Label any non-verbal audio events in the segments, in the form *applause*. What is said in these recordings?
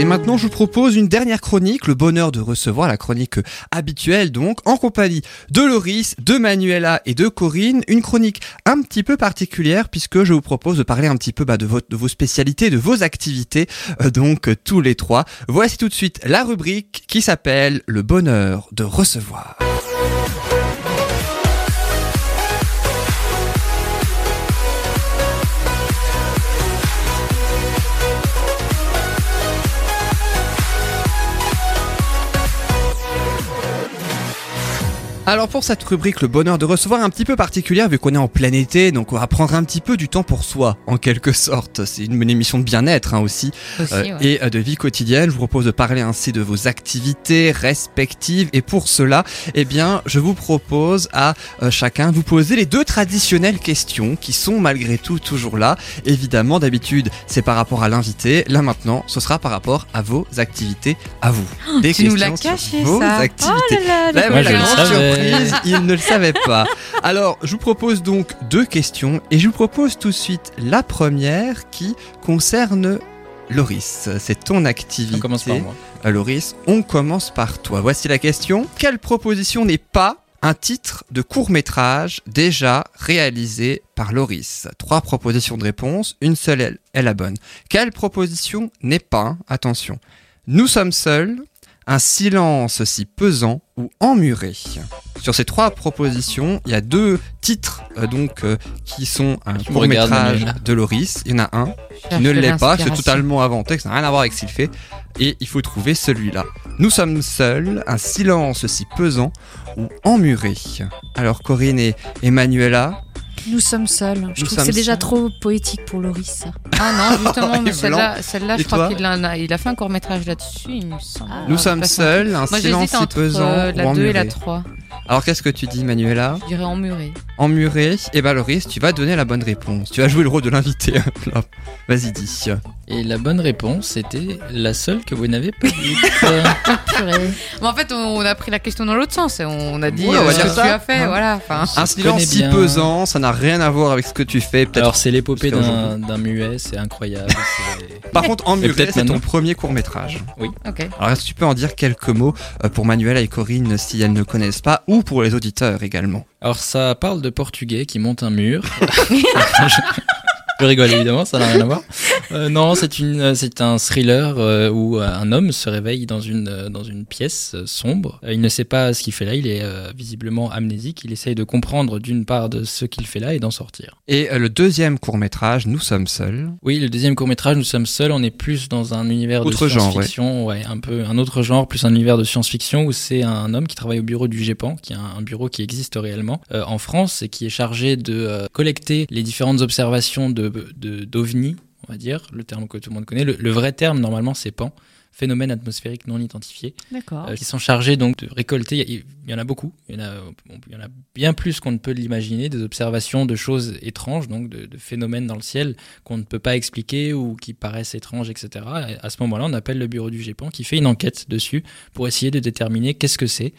Et maintenant, je vous propose une dernière chronique, le bonheur de recevoir la chronique habituelle donc, en compagnie de Loris, de Manuela et de Corinne. Une chronique un petit peu particulière puisque je vous propose de parler un petit peu bah, de, vos spécialités, de vos activités, euh, donc euh, tous les trois. Voici tout de suite la rubrique qui s'appelle le bonheur de recevoir. Alors pour cette rubrique, le bonheur de recevoir un petit peu particulière vu qu'on est en plein été, donc on va prendre un petit peu du temps pour soi, en quelque sorte. C'est une, une émission de bien-être hein, aussi, Aussi, euh, ouais. et euh, de vie quotidienne. Je vous propose de parler ainsi de vos activités respectives, et pour cela, eh bien, je vous propose à euh, chacun de vous poser les deux traditionnelles questions qui sont malgré tout toujours là. Évidemment, d'habitude, c'est par rapport à l'invité. Là maintenant, ce sera par rapport à vos activités à vous. Des Oh, tu nous l'as questions sur caché, vos ça. activités. Oh là là, Bah surprise, *laughs* il ne le savait pas. Alors, je vous propose donc deux questions et je vous propose tout de suite la première qui concerne Loris. C'est ton activité. On commence par moi. Euh, Loris, on commence par toi. Voici la question. Quelle proposition n'est pas un titre de court métrage déjà réalisé par Loris? Trois propositions de réponse, une seule est la bonne. Quelle proposition n'est pas, attention, Nous sommes seuls, un silence si pesant ou emmuré Sur ces trois propositions, il y a deux titres euh, donc euh, qui sont un Tu court métrage de Loris. Il y en a un qui ne l'est pas, c'est totalement inventé, ça n'a rien à voir avec ce qu'il fait. Et il faut trouver celui-là. Nous sommes seuls, un silence si pesant ou emmuré. Alors Corinne et Emmanuela, Nous sommes seuls. Je Nous trouve que c'est déjà trop poétique pour Loris. Ah non, *laughs* justement, celle-là, celle-là, Et je crois qu'il a, il a fait un court métrage là-dessus, il me semble. Ah, nous Ah, sommes seuls, un Moi silence si pesant euh, la 2 et la emmuré. 3. Alors qu'est-ce que tu dis Manuela Je dirais emmuré. Emmuré Et bah Loris, tu vas donner la bonne réponse. Tu vas jouer le rôle de l'invité. *laughs* Vas-y dis. Et la bonne réponse était la seule que vous n'avez pas dite. *laughs* Purée. En fait, on a pris la question dans l'autre sens. et On a dit Ouais, on va euh, ce que ça. tu as fait, Hein. voilà. Enfin, Un silence si pesant, ça n'a rien à voir avec ce que tu fais. Alors c'est l'épopée d'un muet, c'est incroyable. *laughs* Par contre, Emmuré, peut-être c'est ton premier court métrage. ok. Alors est-ce que tu peux en dire quelques mots euh, pour Manuela et Corinne si elles ne connaissent pas, ou pour les auditeurs également Alors ça parle de portugais qui montent un mur. *laughs* *laughs* je, rigole évidemment, ça n'a rien à voir. Euh, non, c'est une, euh, c'est un thriller euh, où un homme se réveille dans une euh, dans une pièce sombre. Il ne sait pas ce qu'il fait là. Il est visiblement amnésique. Il essaye de comprendre d'une part de ce qu'il fait là et d'en sortir. Et le deuxième court métrage, Nous sommes seuls. Oui, le deuxième court métrage, nous sommes seuls. On est plus dans un univers Autre de ouais. science-fiction, ouais. un peu un autre genre, plus un univers de science-fiction où c'est un homme qui travaille au bureau du GEPAN, qui est un, bureau qui existe réellement en France et qui est chargé de collecter les différentes observations de de- d'ovnis, on va dire, le terme que tout le monde connaît. Le, le vrai terme normalement c'est PAN. Phénomène atmosphérique non identifié, euh, qui sont chargés donc de récolter. Il y, en a beaucoup, il y en a, bon, il y en a bien plus qu'on ne peut l'imaginer, des observations de choses étranges, donc de, de phénomènes dans le ciel qu'on ne peut pas expliquer ou qui paraissent étranges, etc. Et à ce moment-là, on appelle le bureau du GEPAN qui fait une enquête dessus pour essayer de déterminer qu'est-ce que c'est.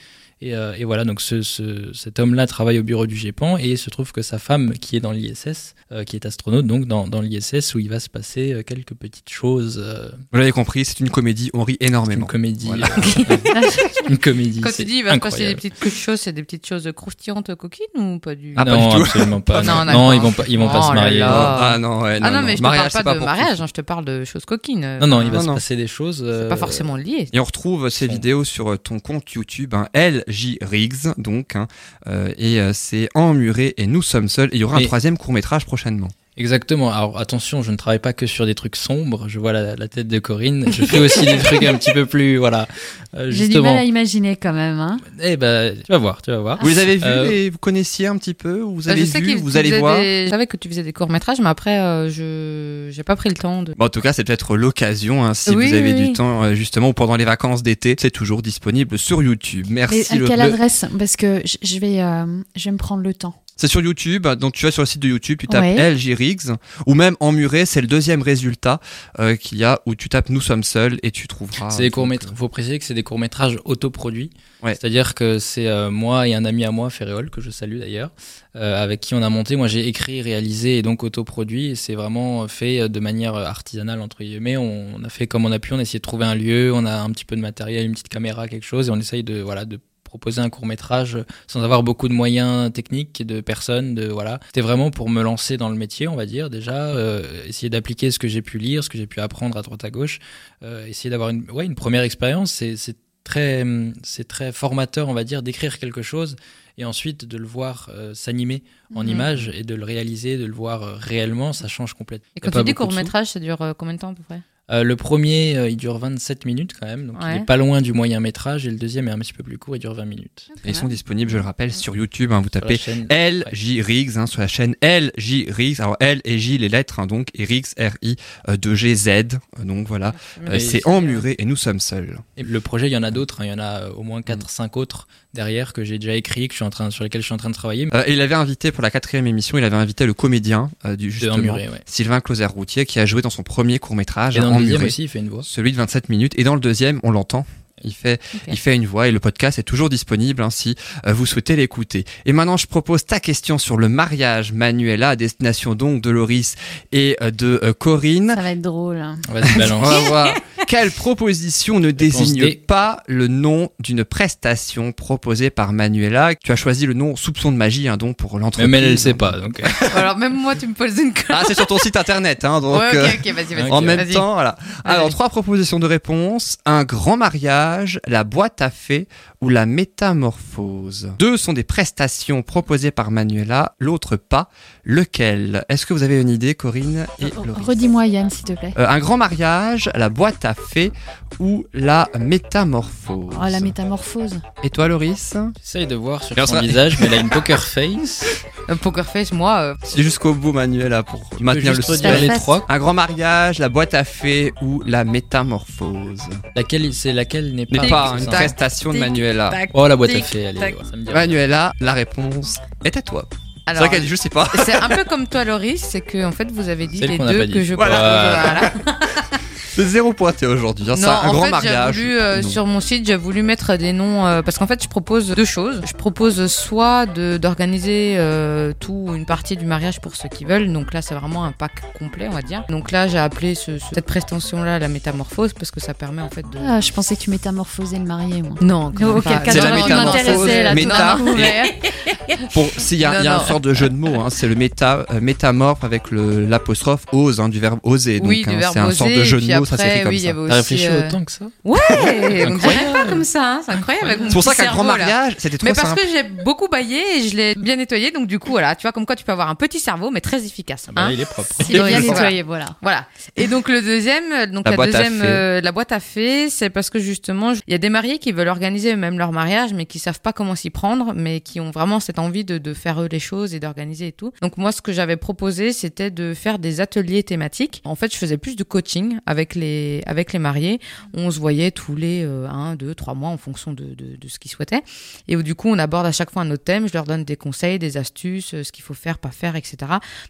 Et, euh, et voilà, donc ce, ce- cet homme-là travaille au bureau du GEPAN et il se trouve que sa femme, qui est dans l'ISS, euh, qui est astronaute, donc dans, dans l'ISS, où il va se passer euh, quelques petites choses. euh, Vous l'avez compris, c'est une comédie, on rit une énormément. comédie. Voilà. euh, une comédie. Quand tu dis il va se passer des petites choses, c'est des petites choses croustillantes, coquines ou pas du Ah, pas non, du tout. absolument pas. Non, non, d'accord. ils vont pas, ils vont pas Oh se là marier. là. Ah non, ouais, non, Ah non, mais je te Mariage, parle c'est pas de pour mariage, hein, je te parle de choses coquines. Non, non, il va Non, se non. passer des choses. C'est pas forcément lié. Et on retrouve ces vidéos sur ton compte YouTube, hein, LJ Riggs, donc, hein, euh, et euh, c'est emmuré et nous sommes seuls. Et il y aura un troisième court métrage prochainement. Exactement. Alors attention, je ne travaille pas que sur des trucs sombres. Je vois la, la tête de Corinne. Je fais aussi des trucs un petit peu plus, voilà. Euh, J'ai du mal à imaginer quand même. Hein. Eh ben, tu vas voir, tu vas voir. Vous les avez vus Euh, et vous connaissiez un petit peu ou Vous Bah, avez je sais vu Vous allez voir des- Je savais que tu faisais des courts métrages, mais après, euh, je j'ai pas pris le temps de. Bon, en tout cas, c'est peut-être l'occasion, hein, si Oui, vous avez oui, du oui. temps, euh, justement, ou pendant les vacances d'été, c'est toujours disponible sur YouTube. Merci. à le- quelle le- adresse? Parce que je, je vais, euh, je vais me prendre le temps. C'est sur YouTube, donc tu vas sur le site de YouTube, tu tapes Ouais. LJ Riggs, ou même en muret, c'est le deuxième résultat euh, qu'il y a où tu tapes Nous sommes seuls et tu trouveras. C'est des courts métrages. Faut préciser que c'est des courts métrages autoproduits. Ouais. C'est-à-dire que c'est euh, moi et un ami à moi, Ferréol, que je salue d'ailleurs, euh, avec qui on a monté. Moi, j'ai écrit, réalisé et donc autoproduit. Et c'est vraiment fait euh, de manière euh, artisanale entre guillemets. On, on a fait comme on a pu. On a essayé de trouver un lieu. On a un petit peu de matériel, une petite caméra, quelque chose, et on essaye de voilà de proposer un court métrage sans avoir beaucoup de moyens techniques de personnes de voilà. C'était vraiment pour me lancer dans le métier on va dire déjà euh, essayer d'appliquer ce que j'ai pu lire ce que j'ai pu apprendre à droite à gauche euh, essayer d'avoir une ouais une première expérience. C'est c'est très c'est très formateur on va dire d'écrire quelque chose et ensuite de le voir euh, s'animer en Mhm. images et de le réaliser de le voir euh, réellement ça change complètement. Et quand tu dis court métrage, ça dure euh, combien de temps à peu près? Euh, le premier, euh, il dure 27 minutes quand même, donc il est pas loin du moyen métrage, et le deuxième est un petit peu plus court, il dure 20 minutes. Et ils sont disponibles, je le rappelle, sur YouTube. hein, vous tapez chaîne. LJ Riggs hein, sur la chaîne LJ Riggs. Alors L et J les lettres hein, donc et Riggs R I 2 G Z. Euh, Donc voilà, Euh, Mais c'est emmuré et nous sommes seuls. Et le projet, il y en a d'autres, hein, il y en a euh, au moins Mm. 4-5 autres derrière que j'ai déjà écrit, que je suis en train, sur lesquels je suis en train de travailler. Euh, il avait invité pour la quatrième émission, il avait invité le comédien euh, du De justement Emmuré, ouais. Sylvain Closer-Routier qui a joué dans son premier court métrage Et dans le deuxième Emmuré, aussi, il fait une voix. celui de 27 minutes. Et dans le deuxième, on l'entend. Il fait, il fait une voix et le podcast est toujours disponible hein, si euh, vous souhaitez l'écouter. Et maintenant, je propose ta question sur le mariage Manuela à destination donc de Loris et euh, de euh, Corinne. Ça va être drôle. hein. Vas-y, On balance. va voir *laughs* quelle proposition ne désigne pas le nom d'une prestation proposée par Manuela? Tu as choisi le nom Soupçon de magie hein, donc pour l'entreprise. Même elle, elle sait pas, donc. *laughs* Alors même moi, tu me poses une colle. Ah, c'est sur ton site internet, hein, donc. ouais, euh, ok, ok, vas-y, vas-y. En même temps, voilà. Alors, Allez. trois propositions de réponse. Un grand mariage, la boîte à fées ou la métamorphose. Deux sont des prestations proposées par Manuela, l'autre pas. Lequel? Est-ce que vous avez une idée, Corinne et Laurie Redis-moi Yann, s'il te plaît. Euh, Un grand mariage, la boîte à fées ou la métamorphose? Oh, la métamorphose. Et toi, Loris? J'essaye de voir sur son visage, mais elle a une poker face. *laughs* Euh, Poker Face, moi, euh, C'est jusqu'au bout, Manuela, pour maintenir le Juste suspense. redire les trois. Un grand mariage, la boîte à fées ou la métamorphose? Laquelle, c'est laquelle n'est N'est pas. pas c'est une ça. prestation de tic, Manuela. tac. Oh, la boîte à Tic, fées, allez, tac. ouais, ça me dit rien. Manuela, la réponse est à toi. C'est Alors, vrai qu'elle dit je sais pas. c'est un peu comme toi, Loris, c'est que en fait, vous avez dit Celle les qu'on n'a deux pas dit. que je Voilà. Voilà. *laughs* C'est zéro pointé aujourd'hui. hein. C'est un en grand fait, mariage. j'ai voulu, euh, sur mon site, j'ai voulu mettre des noms euh, parce qu'en fait, je propose deux choses. Je propose soit d'organiser euh, tout ou une partie du mariage pour ceux qui veulent. Donc là, c'est vraiment un pack complet, on va dire. Donc là, j'ai appelé ce- ce- cette prestation-là la métamorphose parce que ça permet en fait de. Ah, je pensais que tu métamorphosais le marié, moi. Non, quand même auquel pas. cas, C'est la métamorphose, là, méta. *laughs* Pour s'il y a, il y a Non, un non. sort de jeu de mots, hein, c'est le méta, euh, métamorphe avec le l'apostrophe ose hein, du verbe oser. Donc oui, hein, du verbe c'est un sort de jeu de mots, ça après, s'écrit comme oui, il y ça. T'as aussi. réfléchi euh, autant que ça Ouais, *laughs* on dirait Incroyable. pas comme ça, hein, c'est incroyable. avec mon C'est pour ça qu'un grand mariage, c'était trop Mais parce simple. que j'ai beaucoup baillé et je l'ai bien nettoyé, donc du coup, voilà, tu vois, comme quoi tu peux avoir un petit cerveau, mais très efficace. Ah bah, hein. Il est propre. Il est bien *laughs* nettoyé, voilà. Voilà. Et donc le deuxième, donc La la, boîte à deuxième, euh, la boîte à fées, c'est parce que justement, il y a des mariés qui veulent organiser eux-mêmes leur mariage, mais qui savent pas comment s'y prendre, mais qui ont vraiment cette envie de, de faire eux les choses et d'organiser et tout. Donc moi, ce que j'avais proposé, c'était de faire des ateliers thématiques. En fait, je faisais plus de coaching avec les avec les mariés. On se voyait tous les euh, un, deux, trois mois en fonction de, ce qu'ils souhaitaient. Et du coup, on aborde à chaque fois un autre thème. Je leur donne des conseils, des astuces, euh, ce qu'il faut faire, pas faire, etc.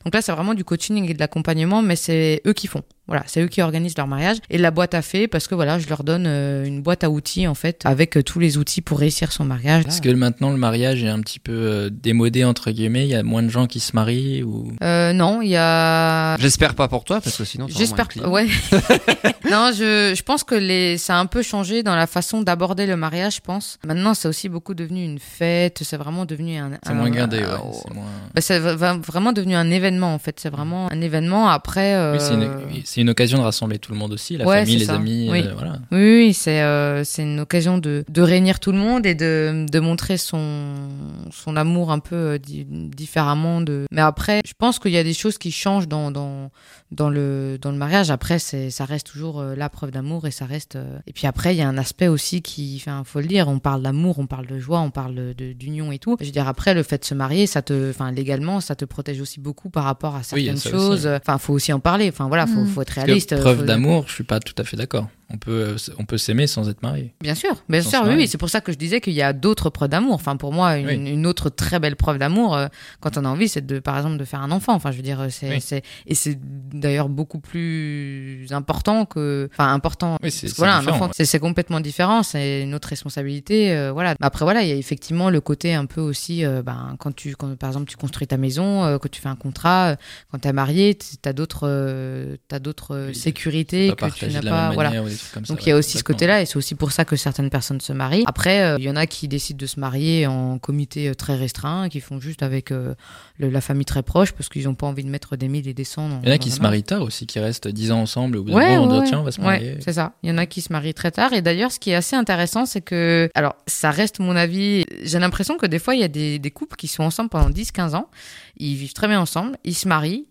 Donc là, c'est vraiment du coaching et de l'accompagnement, mais c'est eux qui font. Voilà, c'est eux qui organisent leur mariage. Et la boîte à fées, parce que voilà, je leur donne euh, une boîte à outils, en fait, avec euh, tous les outils pour réussir son mariage. Est-ce que maintenant le mariage est un petit peu euh, démodé entre guillemets? Il y a moins de gens qui se marient ou? Euh, non, il y a... J'espère pas pour toi parce que sinon. J'espère ouais. *laughs* *laughs* non, je, je pense que les, ça a un peu changé dans la façon d'aborder le mariage, je pense. Maintenant, c'est aussi beaucoup devenu une fête, c'est vraiment devenu un... c'est moins guindé ouais, c'est moins- Bah, vraiment devenu un événement, en fait. C'est vraiment un événement. Après... euh, Oui, c'est une, c'est une occasion de rassembler tout le monde aussi, la Ouais, famille, les ça. amis, Oui. euh, voilà. Oui, oui, c'est euh, c'est une occasion de, de réunir tout le monde et de, de montrer son, son amour un peu euh, di- différemment. De... Mais après, je pense qu'il y a des choses qui changent dans, dans, dans, le, dans le mariage. Après, ça reste toujours euh, la preuve d'amour et ça reste. euh, Et puis après, il y a un aspect aussi qui, enfin, faut le dire, on parle d'amour, on parle de joie, on parle d'union et tout. Je veux dire, après, le fait de se marier, ça te, enfin, légalement, ça te protège aussi beaucoup par rapport à Oui, il certaines ça aussi. choses. Enfin, faut aussi en parler. Enfin, voilà, faut, Mm. faut être réaliste. preuve Faut- d'amour, je suis pas tout à fait d'accord. On peut, on peut s'aimer sans être marié. Bien sûr, bien Sans sûr, oui. C'est pour ça que je disais qu'il y a d'autres preuves d'amour. Enfin, pour moi, une, Oui. une autre très belle preuve d'amour, euh, quand on a envie, c'est de, par exemple, de faire un enfant. Enfin, je veux dire, c'est, Oui. c'est, et c'est d'ailleurs beaucoup plus important que, enfin, important. Oui, c'est voilà, un enfant, ouais. c'est, complètement différent. C'est une autre responsabilité. euh, voilà. Après, voilà, il y a effectivement le côté un peu aussi, euh, ben, quand tu, quand, par exemple, tu construis ta maison, que tu fais un contrat, quand t'es marié, t- t'as d'autres, t'as d'autres sécurités que tu n'as pas. Voilà. Trucs comme ça, Donc il y a aussi ce côté-là et c'est aussi pour ça que certaines personnes se marient. Après, euh, il y en a qui décident de se marier en comité euh, très restreint, qui font juste avec euh, le- la famille très proche parce qu'ils n'ont pas envie de mettre des mille et des cents. Il y en a qui se marient tard aussi, qui restent 10 ans ensemble et au bout d'un Ouais, moment, on ouais, dit tiens, on va se Ouais, marier. c'est ça. Il y en a qui se marient très tard. Et d'ailleurs, ce qui est assez intéressant, c'est que, alors, ça reste mon avis. J'ai l'impression que des fois, il y a des, des couples qui sont ensemble pendant 10-15 ans. Ils vivent très bien ensemble. Ils se marient.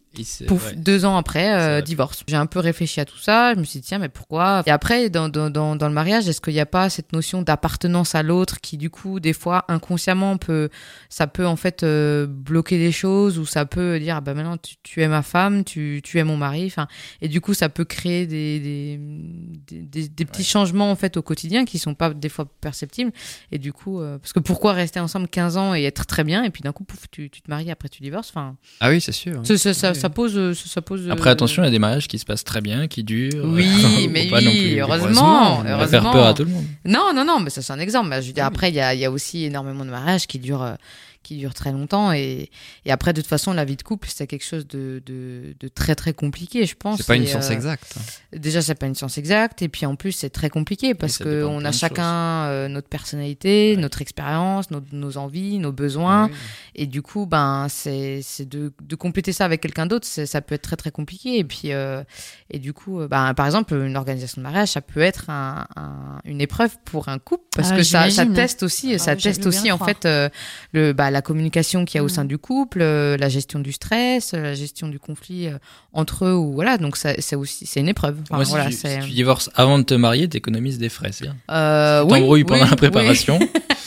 Pouf, ouais. deux ans après, euh, divorce. J'ai un peu réfléchi à tout ça. Je me suis dit, tiens, mais pourquoi? Et après, dans, dans, dans, dans le mariage, est-ce qu'il n'y a pas cette notion d'appartenance à l'autre qui, du coup, des fois, inconsciemment, peut, ça peut en fait euh, bloquer des choses ou ça peut dire, ah ben maintenant, tu, tu es ma femme, tu, tu es mon mari. Enfin, et du coup, ça peut créer des, des, des, petits Ouais. changements en fait au quotidien qui sont pas des fois perceptibles. Et du coup, euh, parce que pourquoi rester ensemble 15 ans et être très bien? Et puis d'un coup, pouf, tu, tu te maries, après tu divorces. Enfin, Ah oui, c'est sûr. ça, Oui. Ça pose, euh, ça, pose. Après, euh, attention, il y a des mariages qui se passent très bien, qui durent. Oui, *laughs* mais oui, plus- heureusement, heureusement. faire peur à tout le monde. Non, non, non, mais ça c'est un exemple. Mais Je veux dire, après, il y a, il y a aussi énormément de mariages qui durent, euh, qui durent très longtemps. Et, et après, de toute façon, la vie de couple, c'est quelque chose de, de, de très, très compliqué, je pense. C'est pas une Et, science euh, exacte. Déjà, c'est pas une science exacte. Et puis, en plus, c'est très compliqué parce ça que dépend de on plein a chacun euh, notre personnalité, notre expérience, nos, nos envies, nos besoins. Et du coup, ben, c'est c'est de, de compléter ça avec quelqu'un d'autre, ça peut être très très compliqué. Et puis, euh, et du coup, ben, par exemple, une organisation de mariage, ça peut être un- un- une épreuve pour un couple parce Ah, que ça, ça teste aussi, Ah ça teste aussi en croire. fait euh, le, bah, la communication qu'il y a au Mm. sein du couple, euh, la gestion du stress, euh, la gestion du conflit euh, entre eux ou voilà. Donc ça, c'est aussi c'est une épreuve. Enfin, Moi, si, voilà, tu, c'est- si tu divorces avant de te marier, t'économises des frais, c'est bien. Euh, Tu oui, t'embrouilles pendant oui, la oui. préparation. *laughs*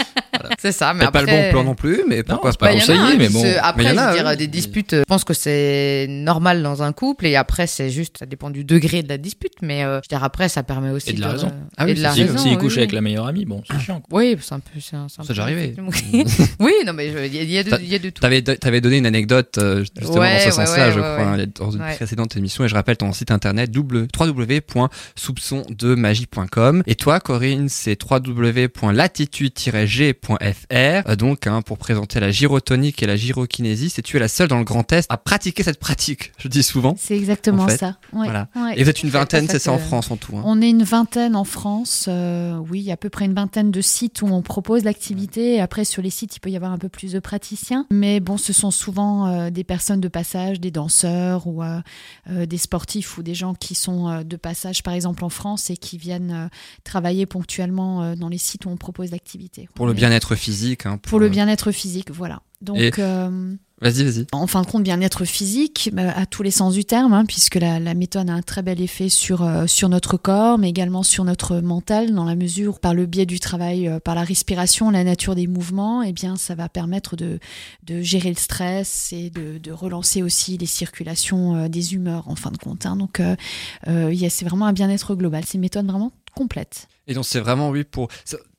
*laughs* c'est ça. Mais Peut-être pas le après- bon plan non plus, mais pourquoi c'est pas Bah, il y en a, conseillé, hein, mais bon. Mais Après, il y en je a, dire, oui. des disputes, je pense que c'est normal dans un couple et après, c'est juste, ça dépend du degré de la dispute, mais euh, je veux dire, après, ça permet aussi Et de la raison. Ah et oui, de la Si, raison. s'il oui, couche oui. avec la meilleure amie, bon, c'est chiant. quoi. Oui, c'est un peu. C'est peu- déjà arrivé. *laughs* oui, non, mais il y, a- il y a de- T'as- il y a de tout. T'avais, t'avais donné une anecdote euh, justement Ouais, dans ce ouais, sens-là, ouais, je crois, hein, dans une précédente émission. Et je rappelle ton site internet double- www.soupçondemagie.com. Et toi, Corinne, c'est www.latitude-g.fr. Euh, donc, hein, pour présenter la gyrotonique et la gyrokinésie, c'est tu es la seule dans le Grand Est à pratiquer cette pratique. Je dis souvent. C'est exactement En fait, ça. Ouais, voilà. ouais. Et vous êtes une vingtaine, c'est ça en que- France en tout. hein. On est une vingtaine en France. euh, oui, il y a à peu près une vingtaine de sites où on propose l'activité. Après, sur les sites, il peut y avoir un peu plus de praticiens. Mais bon, ce sont souvent euh, des personnes de passage, des danseurs ou euh, euh, des sportifs ou des gens qui sont euh, de passage, par exemple, en France et qui viennent euh, travailler ponctuellement euh, dans les sites où on propose l'activité. Pour le Mais- bien-être physique. hein, Pour le euh, bien-être physique, voilà. Donc, Et- euh, Vas-y, vas-y. en fin de compte, bien-être physique, euh, à tous les sens du terme, hein, puisque la, la méthode a un très bel effet sur, euh, sur notre corps, mais également sur notre mental, dans la mesure où, par le biais du travail, euh, par la respiration, la nature des mouvements, eh bien, ça va permettre de, de gérer le stress et de, de relancer aussi les circulations euh, des humeurs, en fin de compte. hein. Donc, yeah, c'est vraiment un bien-être global. C'est une méthode vraiment complète. Et donc c'est vraiment oui pour.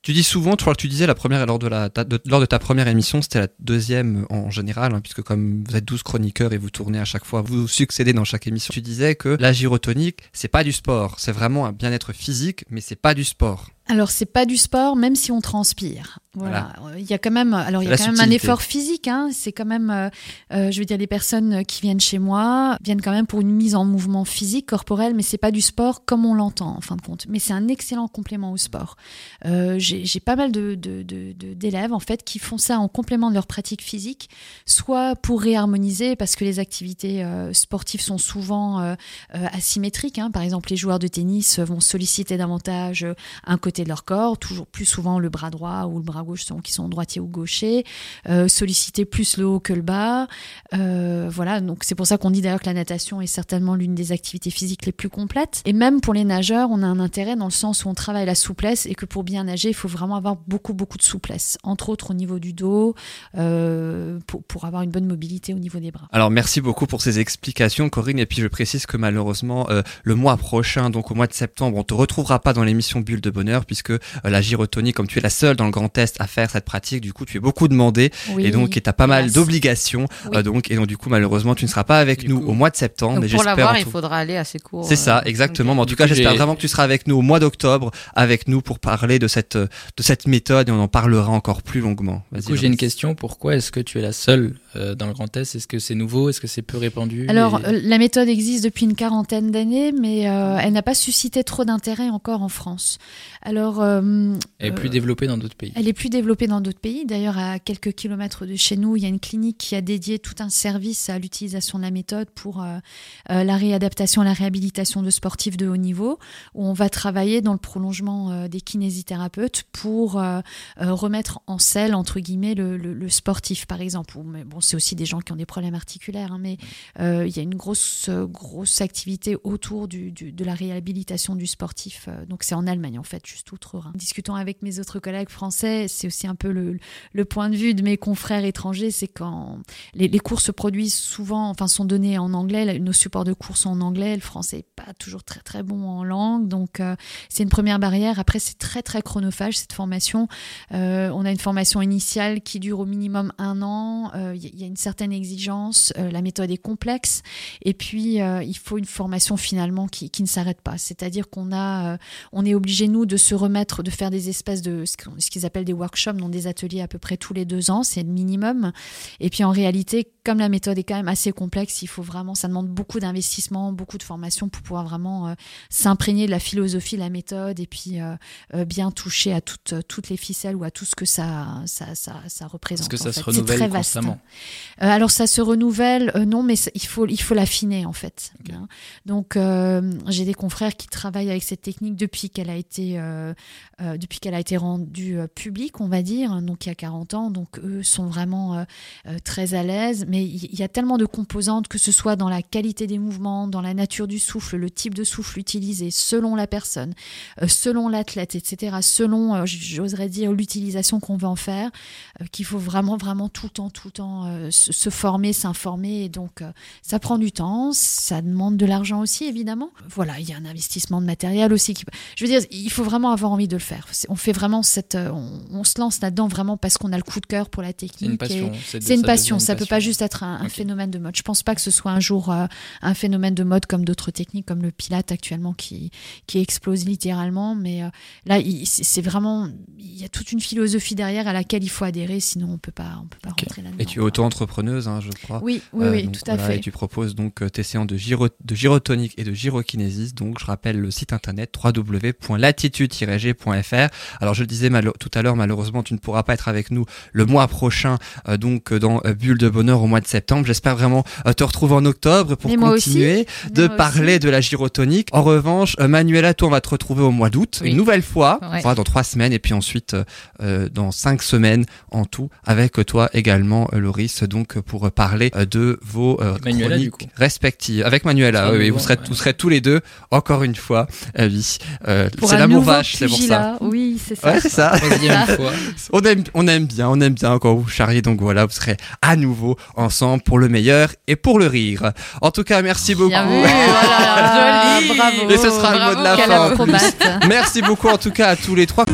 Tu dis souvent, tu vois que tu disais la première lors de la ta- de- lors de ta première émission, c'était la deuxième en général, hein, puisque comme vous êtes 12 chroniqueurs et vous tournez à chaque fois, vous succédez dans chaque émission. Tu disais que la gyrotonique, c'est pas du sport, c'est vraiment un bien-être physique, mais c'est pas du sport. Alors c'est pas du sport, même si on transpire. Voilà. Il y a quand même, alors il y a quand même un effort physique. Hein. C'est quand même, euh, euh, je veux dire, les personnes qui viennent chez moi viennent quand même pour une mise en mouvement physique, corporel, mais c'est pas du sport comme on l'entend en fin de compte. Mais c'est un excellent complément au sport. Euh, J'ai pas mal de d'élèves en fait qui font ça en complément de leur pratique physique, soit pour réharmoniser parce que les activités euh, sportives sont souvent asymétriques. hein. Par exemple, les joueurs de tennis vont solliciter davantage un côté de leur corps, toujours plus souvent le bras droit ou le bras gauche selon qu'ils sont droitiers ou gauchers, euh, solliciter plus le haut que le bas. Euh, voilà, donc c'est pour ça qu'on dit d'ailleurs que la natation est certainement l'une des activités physiques les plus complètes. Et même pour les nageurs, on a un intérêt dans le sens où on travaille la souplesse et que pour bien nager, il faut vraiment avoir beaucoup, beaucoup de souplesse, entre autres au niveau du dos, euh, pour, pour avoir une bonne mobilité au niveau des bras. Alors merci beaucoup pour ces explications Corinne et puis je précise que malheureusement le mois prochain donc au mois de septembre on te retrouvera pas dans l'émission Bulle de bonheur puisque euh, la gyrotonie comme tu es la seule dans le Grand Est à faire cette pratique du coup tu es beaucoup demandé Oui, et donc tu as pas mal d'obligations Oui. euh, donc et donc du coup malheureusement tu ne seras pas avec Du nous coup- au mois de septembre Donc mais pour j'espère l'avoir, il faudra aller à ces cours. c'est ça, euh, exactement. ok. Mais en tout cas, j'espère vraiment que tu seras avec nous au mois d'octobre, avec nous pour parler de cette de cette méthode et on en parlera encore plus longuement. Du coup, j'ai une question. Pourquoi est-ce que tu es la seule euh, dans le Grand Est? Est-ce que c'est nouveau? Est-ce que c'est peu répandu? Alors, Et- la méthode existe depuis une quarantaine d'années, mais euh, elle n'a pas suscité trop d'intérêt encore en France. Alors, euh, elle est plus euh, développée dans d'autres pays. Elle est plus développée dans d'autres pays. D'ailleurs, à quelques kilomètres de chez nous, il y a une clinique qui a dédié tout un service à l'utilisation de la méthode pour euh, la réadaptation, la réhabilitation de sportifs de haut niveau, où on va travailler dans le prolongement euh, des kinésithérapeutes pour remettre en selle, entre guillemets, le, le- le sportif, par exemple. Mais bon, c'est aussi des gens qui ont des problèmes articulaires, hein, mais il y a une grosse, grosse activité autour du, du- de la réhabilitation du sportif. Donc c'est en Allemagne, en fait, juste outre-Rhin. Discutant avec mes autres collègues français, c'est aussi un peu le, point de vue de mes confrères étrangers, c'est quand les, cours se produisent souvent, enfin sont donnés en anglais, nos supports de cours sont en anglais, le français n'est pas toujours très très bon en langue, donc euh, c'est une première barrière. Après, c'est très très chronophage cette formation. Euh, on a une formation initiale qui dure au minimum un an. Euh, Il y, y a une certaine exigence. Euh, la méthode est complexe. Et puis, euh, il faut une formation finalement qui, qui ne s'arrête pas. C'est-à-dire qu'on a, euh, on est obligé nous de se remettre, de faire des espèces de ce qu'ils appellent des workshops, donc des ateliers à peu près tous les deux ans. C'est le minimum. Et puis en réalité, comme la méthode est quand même assez complexe, il faut vraiment, ça demande beaucoup d'investissement, beaucoup de formation pour pouvoir vraiment euh, s'imprégner de la philosophie, de la méthode, et puis euh, euh, bien toucher à toutes, toutes les ficelles ou à tout ce que ça, ça, ça, ça représente. Est-ce que ça fait. se C'est très renouvelle vaste. constamment alors ça se renouvelle, non, mais il faut il faut l'affiner en fait. Hein. Donc j'ai des confrères qui travaillent avec cette technique depuis qu'elle a été depuis qu'elle a été rendue euh, publique, on va dire, donc il y a 40 ans. Donc eux sont vraiment euh, euh, très à l'aise. Mais il y, a tellement de composantes que ce soit dans la qualité des mouvements, dans la nature du souffle, le type de souffle utilisé, selon la personne, euh, selon l'athlète, etc. Selon, euh, j'oserais dire, l'utilisation qu'on va en faire, euh, qu'il faut vraiment vraiment tout le temps tout le temps euh, se, former, s'informer. Et donc euh, ça prend du temps, ça demande de l'argent aussi évidemment. Voilà, il y a un investissement de matériel aussi. Je veux dire, il faut vraiment avoir envie de le faire. On fait vraiment cette, euh, on, on se lance là-dedans vraiment parce qu'on a le coup de cœur pour la technique. C'est une passion. c'est une ça passion, une ça peut pas juste être un, phénomène de mode. Je pense pas que ce soit un jour euh, un phénomène de mode comme d'autres techniques, comme le pilate actuellement qui, qui explose littéralement. Mais euh, là, il- c'est vraiment, il y a toute une philosophie derrière à laquelle il faut adhérer, sinon on peut pas, on peut pas Ok. rentrer là-dedans. Et tu es auto-entrepreneuse, hein, je crois. Oui, oui, oui, donc tout à voilà, fait. Et tu proposes donc tes séances de, gyro, de gyrotonique et de gyrokinésis. Donc je rappelle le site internet www.latitude-g.fr. Alors je le disais tout à l'heure, malheureusement tu ne pourras pas être avec nous le mois prochain, euh, donc euh, dans euh, Bulle de Bonheur au mois de septembre. J'espère vraiment euh, te retrouver en octobre pour Mais continuer de parler aussi. de la gyrotonique. En revanche, euh, Manuela, toi on va te retrouver au mois d'août, Oui. une nouvelle fois, Ouais. dans trois semaines et puis ensuite euh, euh, dans cinq semaines en tout avec toi également euh, Loris donc pour euh, parler euh, de vos euh, Manuela, du chroniques coup. respectives avec Manuela oui, vous serez ouais. vous serez tous les deux encore une fois euh, oui Euh, Pour c'est un l'amour nouveau vache c'est pour ça. Oui, c'est ça. ouais c'est ça Troisième fois. *laughs* on aime on aime bien on aime bien quand vous charriez donc voilà vous serez à nouveau ensemble pour le meilleur et pour le rire en tout cas merci beaucoup Bien vu, voilà, joli. Bravo. *laughs* Et ce sera le mot de la fin. Merci beaucoup en tout cas à tous les trois.